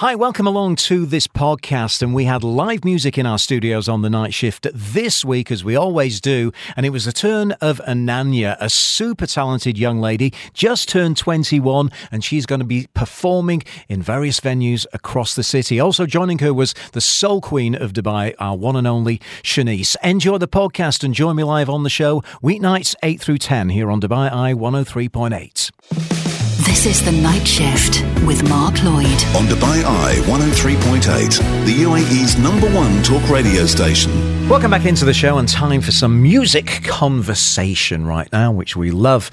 Hi, welcome along to this podcast. And we had live music in our studios on the night shift this week, as we always do. And it was the turn of Ananya, a super talented young lady, just turned 21, and she's going to be performing in various venues across the city. Also joining her was the soul queen of Dubai, our one and only Shanice. Enjoy the podcast and join me live on the show, weeknights 8 through 10 here on Dubai Eye 103.8. This is The Night Shift with Mark Lloyd. On Dubai Eye 103.8, the UAE's number one talk radio station. Welcome back into the show and time for some music conversation right now, which we love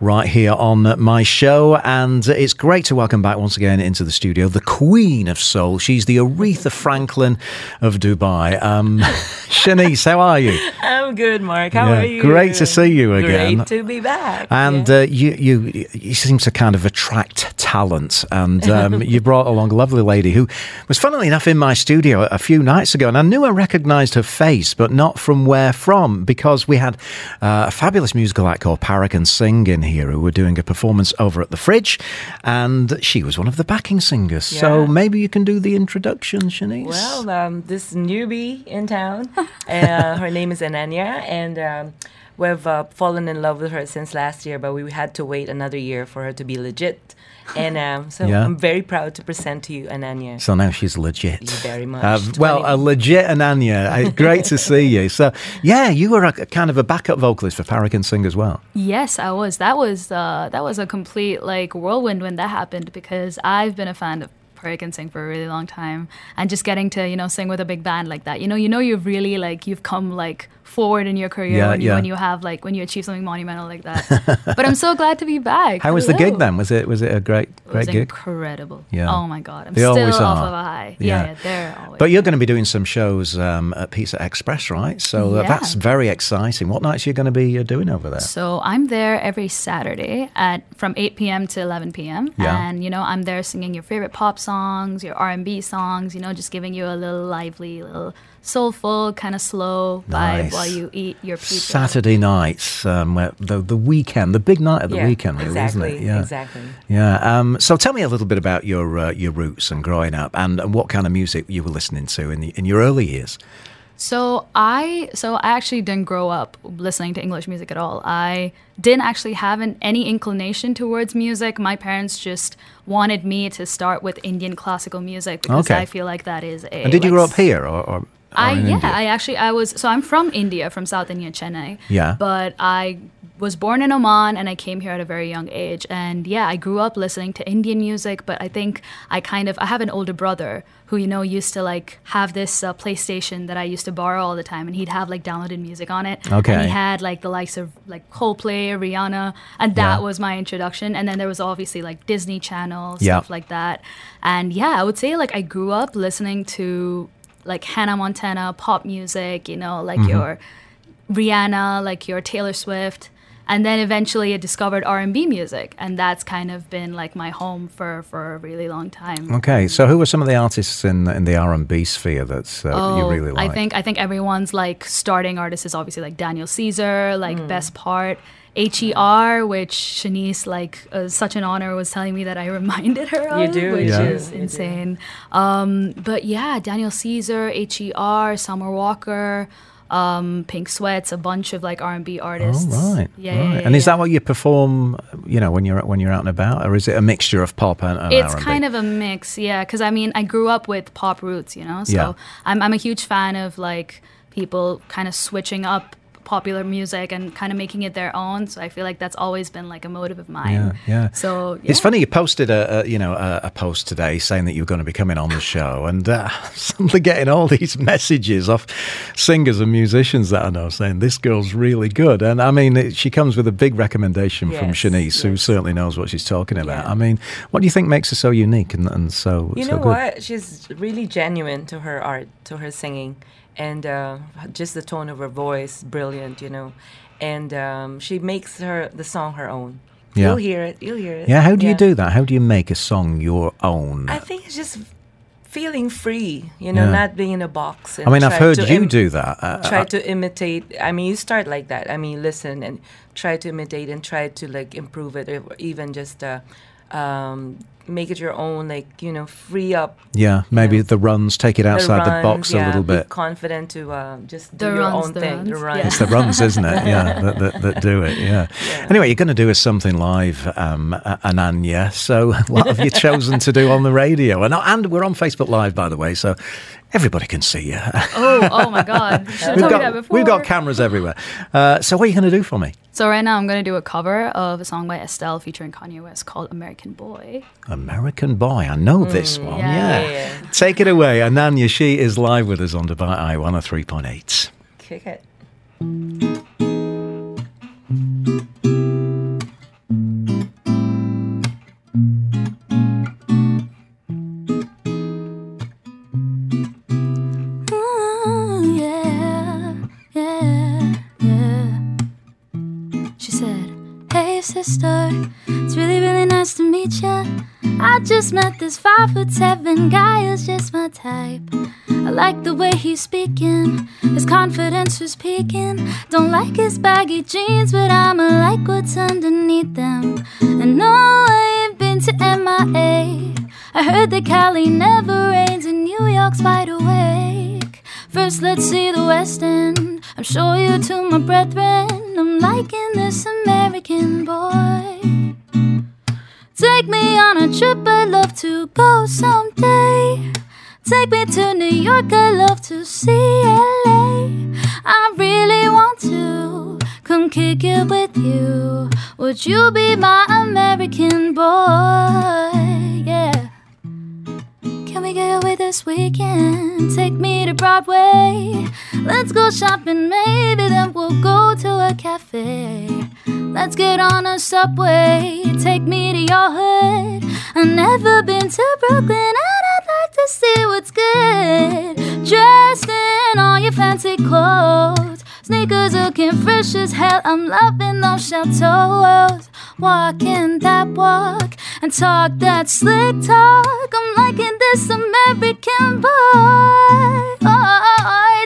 right here on my show. And it's great to welcome back once again into the studio the Queen of Soul. She's the Aretha Franklin of Dubai. Um, Shanice, how are you? I'm good, Mark. How Yeah, are you? great to see you again. Great to be back. And Yeah. uh, you, you, you seem to kind of attract talent, and um, you brought along a lovely lady who was, funnily enough, in my studio a few nights ago, and I knew I recognised her face, but not from where from, because we had uh, a fabulous musical act called Paragon Sing in here, who were doing a performance over at the Fridge, and she was one of the backing singers. So maybe you can do the introduction, Shanice. well, um, this newbie in town, uh, her name is Ananya, and um, we've uh, fallen in love with her since last year, but we had to wait another year for her to be legit. And um, so Yeah. I'm very proud to present to you Ananya. So now she's legit. You Very much. Um, well, a legit Ananya. Uh, Great to see you. So, yeah, you were a, a kind of a backup vocalist for Paragon Sing as well. Yes, I was. That was uh, that was a complete like whirlwind when that happened because I've been a fan of Paragon Sing for a really long time, and just getting to you know sing with a big band like that, you know, you know you've really like you've come like forward in your career Yeah, when you yeah. when you have like when you achieve something monumental like that. but I'm so glad to be back. How was the gig then? Was it was it a great It great was gig? incredible. Yeah. Oh my god, I'm They still always off are. of a high. Yeah. Yeah, yeah they're always. But you're going to be doing some shows um, at Pizza Express, right? So uh, that's very exciting. What nights are you going to be uh, doing over there? So I'm there every Saturday at from 8 p.m. to 11 p.m. Yeah. And you know I'm there singing your favorite pop songs, your R&B songs. You know, just giving you a little lively, little soulful, kind of slow vibe Nice. While you eat your pizza. Saturday nights, um, where the the weekend, the big night of the Yeah, weekend, really, exactly, isn't it? Yeah, exactly. Yeah. Um, so tell me a little bit about your uh, your roots and growing up, and, and what kind of music you were listening to in the, in your early years. So I so I actually didn't grow up listening to English music at all. I didn't actually have an, any inclination towards music. My parents just wanted me to start with Indian classical music because Okay. I feel like that is a. And did you grow up here or or I in yeah, India? I actually I was so I'm from India, from South India, Chennai. Yeah. But I was born in Oman and I came here at a very young age. And yeah, I grew up listening to Indian music, but I think I kind of I have an older brother who you know used to like have this uh, PlayStation that I used to borrow all the time, and he'd have like downloaded music on it. Okay. And he had like the likes of like Coldplay, Rihanna, and that Yeah. was my introduction. And then there was obviously like Disney Channel Yeah. stuff like that. And yeah, I would say like I grew up listening to like Hannah Montana pop music, you know, like mm-hmm. your Rihanna, like your Taylor Swift. And then eventually I discovered R&B music and that's kind of been like my home for, for a really long time. Okay, so who are some of the artists in in the R and B sphere that's uh, you really like? Oh, I think I think everyone's like starting artists is obviously like Daniel Caesar, like Mm. Best Part, H.E.R., which Shanice like uh, such an honor was telling me that I reminded her of, You do, which Yeah. is you insane. Um, but yeah, Daniel Caesar, H.E.R., Summer Walker, um, Pink Sweats, a bunch of like R&B artists. Oh, right. Yeah, right. yeah, yeah, and is that what you perform? You know, when you're when you're out and about, or is it a mixture of pop and, and It's R&B? kind of a mix, yeah. Because I mean, I grew up with pop roots, you know. So Yeah. I'm I'm a huge fan of like people kind of switching up popular music and kind of making it their own. So I feel like that's always been like a motive of mine. Yeah, yeah. So yeah. It's funny you posted a, a you know a, a post today saying that you were going to be coming on the show, and uh, suddenly getting all these messages off singers and musicians that I know saying this girl's really good. And I mean, it, she comes with a big recommendation from Yes, Shanice, who certainly knows what she's talking about. Yeah. I mean, what do you think makes her so unique and, and so You so know good? what? She's really genuine to her art, to her singing, and uh, just the tone of her voice, brilliant. You know, and um, she makes her the song her own. Yeah. You'll hear it. You'll hear it. Yeah, how do you do that? How do you make a song your own? I think it's just feeling free, you know, Yeah. not being in a box. I mean, I've heard you im- do that. Uh, try uh, to imitate. I mean, you start like that. I mean, listen and try to imitate and try to like improve it, or even just uh, um, make it your own. Like you know, free up yeah, maybe know, the runs, take it outside the, runs, box yeah, a little be bit. confident to uh, just do The your runs, own the thing. The runs, runs. yeah. It's the runs, isn't it? Yeah, that, that, that do it. Yeah. Anyway, you're going to do us something live, um, A- Ananya. So, what have you chosen to do on the radio? And, and we're on Facebook Live, by the way, so everybody can see you. Oh, oh my God! Should have we've, told me that got, before. we've got cameras everywhere. Uh, so, what are you going to do for me? So right now I'm gonna do a cover of a song by Estelle featuring Kanye West called "American Boy." American Boy. I know hmm, this one. yeah. Yeah. Yeah. Take it away. Ananya, she is live with us on Dubai Eye 103.8. Kick it. Ooh, yeah, yeah, yeah. She said, Hey sister, it's really, really nice to meet ya. I just met this five foot seven guy who's just my type. I like the way he's speaking, his confidence was peaking. Don't like his baggy jeans, but I'ma like what's underneath them. And no, I ain't been to MIA. I heard that Cali never rains and New York's wide awake. First, let's see the West End. I'm sure you to my brethren. I'm liking this American boy. Take me on a trip, I'd love to go someday. Take me to New York, I'd love to see LA. I really want to come kick it with you. Would you be my American boy? We get away this weekend? Take me to Broadway. Let's go shopping, maybe then we'll go to a cafe. Let's get on a subway. Take me to your hood. I've never been to Brooklyn and I'd like to see what's good. Dressed in all your fancy clothes. Sneakers looking fresh as hell. I'm loving those shell toes. Walking that walk and talk that slick talk. I'm liking this American boy.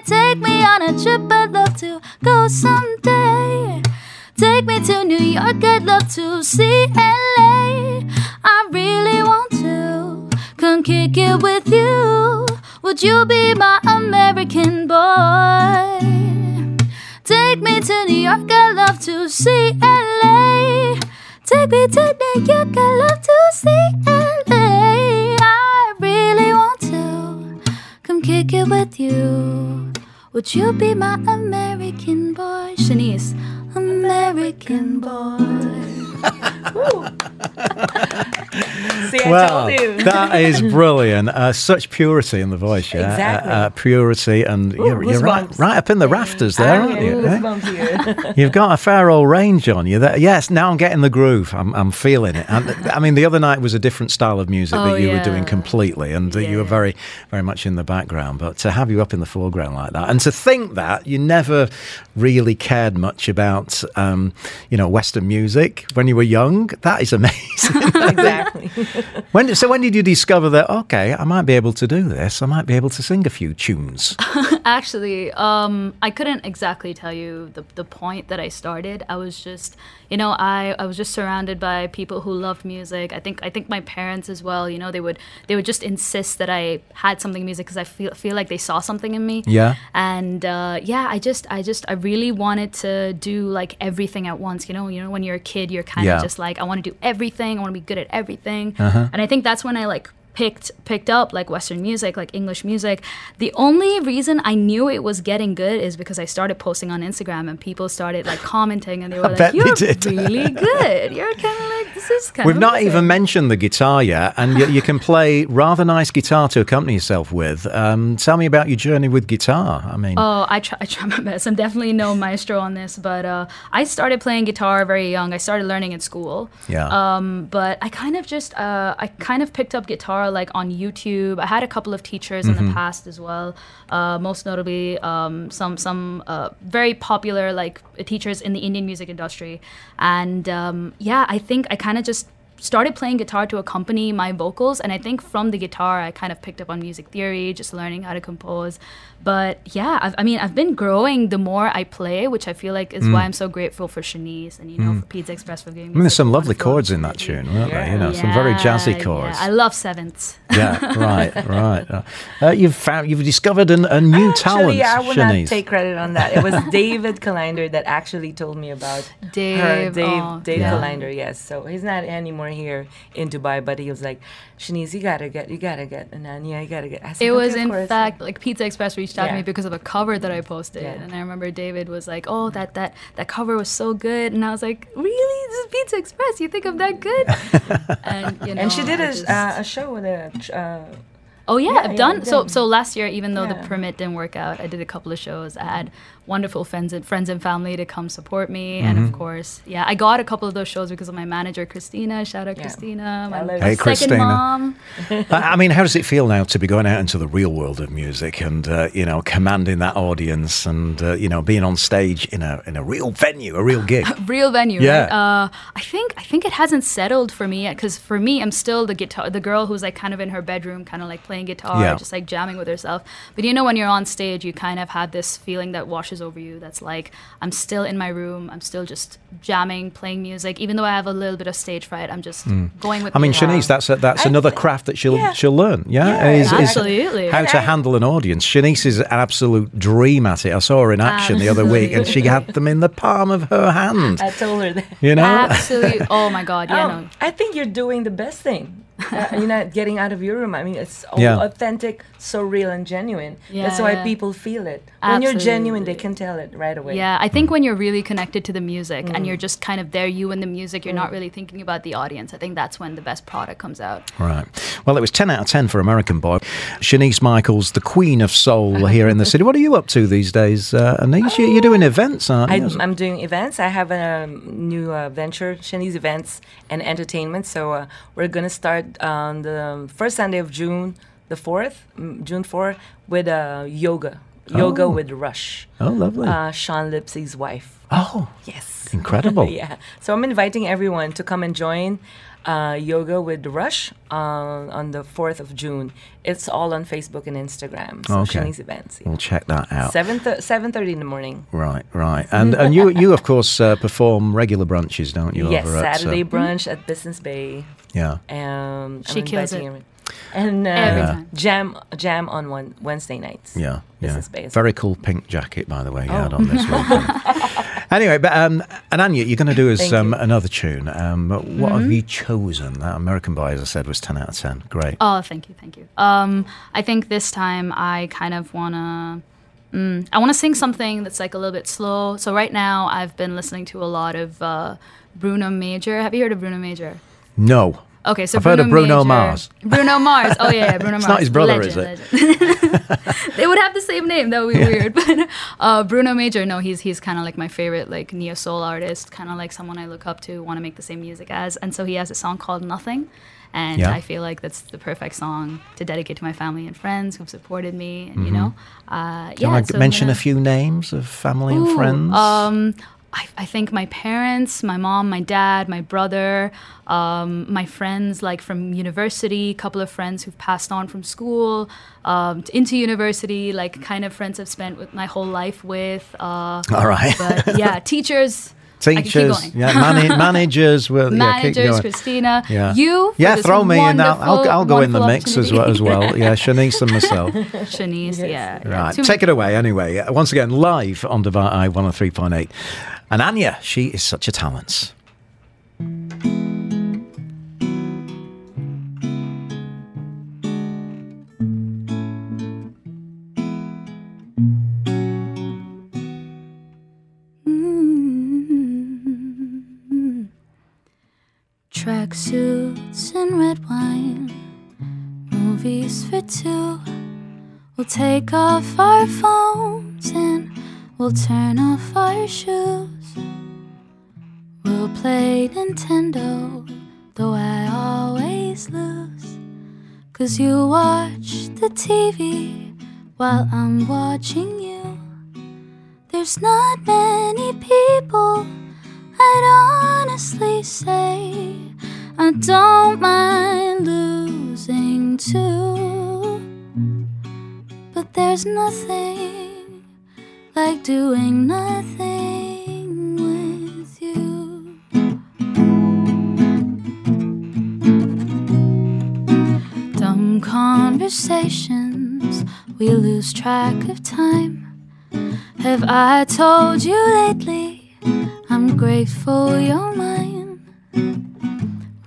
Take me on a trip. I'd love to go someday. Take me to New York. I'd love to see LA. I really want to come kick it with you. Would you be my American boy? Take me to New York, I'd love to see LA. Take me to New York, I love to see LA. I really want to come kick it with you. Would you be my American boy? Shanice, American boy. See, I you. that is brilliant. Uh, such purity in the voice, yeah. Exactly. Uh, uh, purity, and you're, you're right, right up in the rafters there, aren't you? Eh? You've got a fair old range on you. That, yes, now I'm getting the groove. I'm, I'm feeling it. And, I mean, the other night was a different style of music Oh, that you were doing completely, and that you were very, very much in the background. But to have you up in the foreground like that, and to think that you never really cared much about, um, you know, Western music when you were young, that is amazing. exactly. when, so when did you discover that? Okay, I might be able to do this. I might be able to sing a few tunes. Actually, um, I couldn't exactly tell you the, the point that I started. I was just, you know, I, I was just surrounded by people who loved music. I think I think my parents as well. You know, they would they would just insist that I had something music because I feel feel like they saw something in me. Yeah. And uh, yeah, I just I just I really wanted to do like everything at once. You know, you know when you're a kid, you're kind of Yeah. just like I want to do everything. I want to be good at everything. Uh-huh. And I think that's when I like picked picked up like western music like english music the only reason i knew it was getting good is because i started posting on instagram and people started like commenting and they were like you're did." really good you're kind of like this is kind of..." We've not amazing." even mentioned the guitar yet, and you, you can play rather nice guitar to accompany yourself with. Um, tell me about your journey with guitar. I mean, Oh, I try, I try my best. I'm definitely no maestro on this, but uh, I started playing guitar very young. I started learning in school. Yeah. Um, but I kind of just, uh, I kind of picked up guitar like on YouTube. I had a couple of teachers in Mm-hmm. the past as well. Uh, most notably, um, some some uh, very popular like teachers in the Indian music industry. And um, yeah, I think I kind of just started playing guitar to accompany my vocals and i think from the guitar i kind of picked up on music theory just learning how to compose but yeah I've, i mean i've been growing the more i play which i feel like is why i'm so grateful for shanice and you know for pizza express for giving me Mm. I mean, there's some lovely chords in that tune, weren't there? Yeah. You know, some very jazzy chords. yeah. i love sevenths Yeah, right, right. Uh, you've found, you've discovered an, a new talent, Actually, I will Shanice. not take credit on that. It was David Kalinder that actually told me about her. Dave, Dave, oh, Dave yeah. Kalinder, yes. So he's not anymore here in Dubai, but he was like, Shanice, you gotta get, you gotta get Ananya, you gotta get. I said, It was "Okay, in course." fact like Pizza Express reached out to me because of a cover that I posted, Yeah. and I remember David was like, "Oh, that that that cover was so good," and I was like, "Really? This is Pizza Express? You think I'm that good?" and you know, and she did I a, just- uh, a show with a. Uh, Oh yeah, Yeah, I've yeah, done I've so. So last year, even though Yeah. the permit didn't work out, I did a couple of shows. I had wonderful friends and friends and family to come support me, and Mm-hmm. of course, yeah, I got a couple of those shows because of my manager Christina. Shout out Yeah. Christina, my Hey, second Christina. mom. I I mean, how does it feel now to be going out into the real world of music and uh, you know commanding that audience and uh, you know being on stage in a in a real venue, a real gig? real venue Yeah. right uh, i think i think it hasn't settled for me yet because for me i'm still the guitar the girl who's like kind of in her bedroom kind of like playing guitar Yeah. just like jamming with herself but you know when you're on stage you kind of have this feeling that washes over you that's like i'm still in my room i'm still just jamming playing music even though i have a little bit of stage fright i'm just going with. I mean. Shanice, that's a, that's I another craft that she'll yeah. she'll learn. Yeah, Yeah, Is- is absolutely. how to handle an audience. Shanice is an absolute dream at it. I saw her in action the other week, and she had them in the palm of her hand. I told her that. You know, absolutely oh my god yeah Um, no I think you're doing the best thing. Uh, you're not getting out of your room. I mean, it's all Yeah. authentic, so real and genuine. Yeah, That's why yeah. people feel it. When you're genuine, they can tell it right away. Yeah, I think when you're really connected to the music and Mm. you're just kind of there, you and the music, you're not really thinking about the audience. I think that's when the best product comes out. Right. Well, it was 10 out of 10 for American Boy. Shanice Michaels, the queen of soul here in the city. What are you up to these days, uh, Anise? You- You're doing events, aren't I, you? I'm doing events. I have a um, new uh, venture, Shanice Events and Entertainment. So uh, we're going to start on the first Sunday of June, the 4th, mm, June 4th, with uh, yoga. Yoga Oh. with Rush. oh, lovely. Uh, Sean Lipsey's wife. oh, Yes. incredible. yeah. So I'm inviting everyone to come and join uh, Yoga with Rush on, on the 4th of June. It's all on Facebook and Instagram. So Okay. Shanice Events. We'll check that out. 7 7.30 in the morning. Right, right. And and you, you of course, uh, perform regular brunches, don't you? yes, over at, uh, Saturday brunch at Business Bay. yeah. Um, She I'm kills it. everyone. And uh, Every time. jam jam on one Wednesday nights. Yeah, yeah. Business Bay as Very cool pink jacket, by the way, you had Oh. on this weekend. Anyway, but um, Ananya, you're going to do us um, another tune. Um, what Mm-hmm. have you chosen? That American Boy, as I said, was 10 out of 10. Great. Oh, thank you, thank you. Um, I think this time I kind of wanna. Mm, I want to sing something that's like a little bit slow. So right now I've been listening to a lot of uh, Bruno Major. Have you heard of Bruno Major? No. Okay, so I've heard of Bruno Major- Mars. Bruno Mars. Oh yeah, yeah Bruno Mars. It's not his brother, Legend, is it? they would have the same name. That would be weird. But uh, Bruno Major, no, he's he's kind of like my favorite like neo soul artist. Kind of like someone I look up to, want to make the same music as. And so he has a song called Nothing. And Yeah. I feel like that's the perfect song to dedicate to my family and friends who've supported me. And you know, uh, Can yeah. I so mention a few names of family and friends? Um, I, I think my parents, my mom, my dad, my brother, um, my friends like from university, a couple of friends who've passed on from school um, into university, like kind of friends I've spent with my whole life with. Uh, All right. but yeah, teachers. I Teachers, going. yeah, mani- managers, yeah, keep Managers, going. Christina, Yeah. you. Yeah, throw me in. I'll, I'll go in the mix as well, as well. Yeah, Shanice and myself. Shanice, yeah. yeah. Right, take it away anyway. Once again, live on Dubai Eye 103.8. And Anya, she is such a talent. Mm-hmm. Tracksuits and red wine, movies for two. We'll take off our phones and we'll turn off our shoes. We'll play Nintendo, though I always lose. Cause you watch the TV while I'm watching you. There's not many people I'd honestly say I don't mind losing too. But there's nothing like doing nothing with you. Dumb conversations, we lose track of time. Have I told you lately I'm grateful you're mine?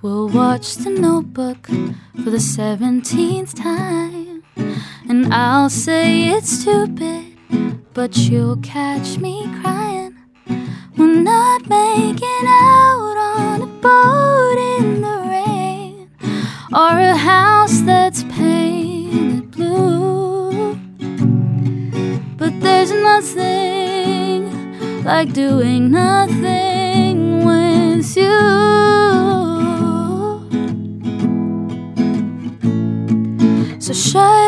We'll watch the notebook for the 17th time. And I'll say it's stupid, but you'll catch me crying. We're not making out on a boat in the rain or a house that's painted blue. But there's nothing like doing nothing with you. So shut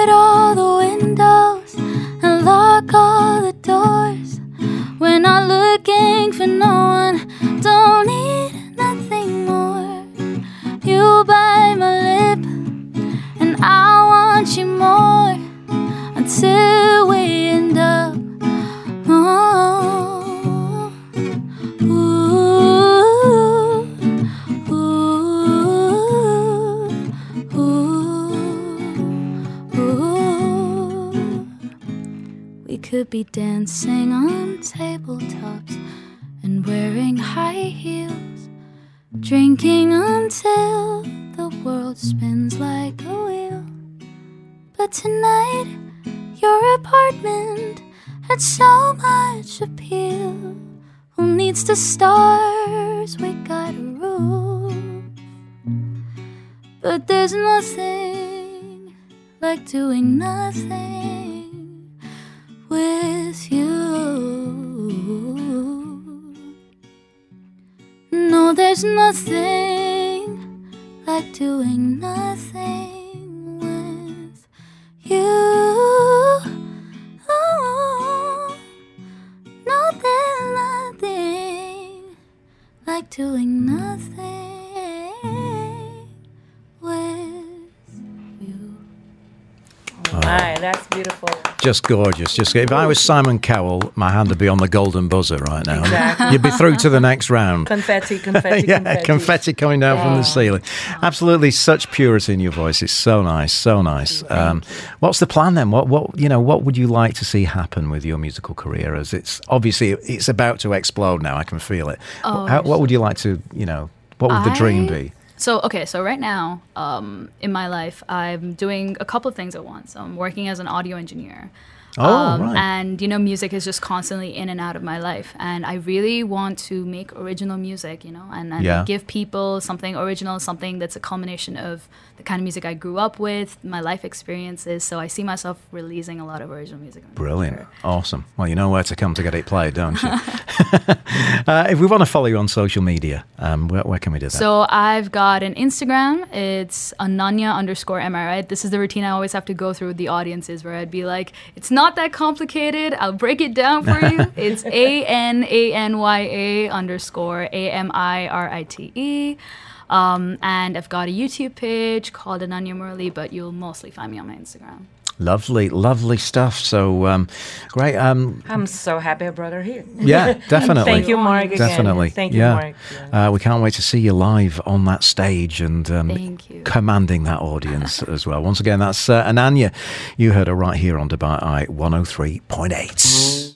could be dancing on tabletops and wearing high heels, drinking until the world spins like a wheel. But tonight, your apartment had so much appeal. Who needs the stars? We got a roof. But there's nothing like doing nothing with you. No, there's nothing like doing nothing with you. Oh, no, there's nothing like doing Just gorgeous. Just if I was Simon Cowell, my hand would be on the golden buzzer right now. Exactly. You'd be through to the next round. Confetti, confetti, yeah, confetti. confetti coming down from the ceiling. Absolutely, such purity in your voice. It's so nice, so nice. Um, what's the plan then? What, what, you know, what would you like to see happen with your musical career? As it's obviously it's about to explode now. I can feel it. Oh, How, what would you like to, you know, what would the dream be? So okay, so right now, um, in my life, I'm doing a couple of things at once. I'm working as an audio engineer. Oh, Um, right. And you know, music is just constantly in and out of my life, and I really want to make original music, you know, and, and Yeah. give people something original, something that's a culmination of the kind of music I grew up with, my life experiences. So I see myself releasing a lot of original music. Brilliant. future. Awesome. Well, you know where to come to get it played, don't you? uh, if we want to follow you on social media, um, where, where can we do that? So I've got an Instagram. It's Ananya underscore am I right? This is the routine I always have to go through with the audiences where I'd be like, it's not that complicated. I'll break it down for you. it's A N A N Y A underscore A M I R I T E. Um, and I've got a YouTube page called Ananya Murali, but you'll mostly find me on my Instagram. lovely, lovely stuff. So um, great. Um, I'm so happy I brought her here. yeah, definitely. Thank you, Mark. Again. Definitely. Thank you, yeah. Mark. Yeah. Uh, we can't wait to see you live on that stage and um, commanding that audience as well. Once again, that's uh, Ananya. You heard her right here on Dubai Eye 103.8.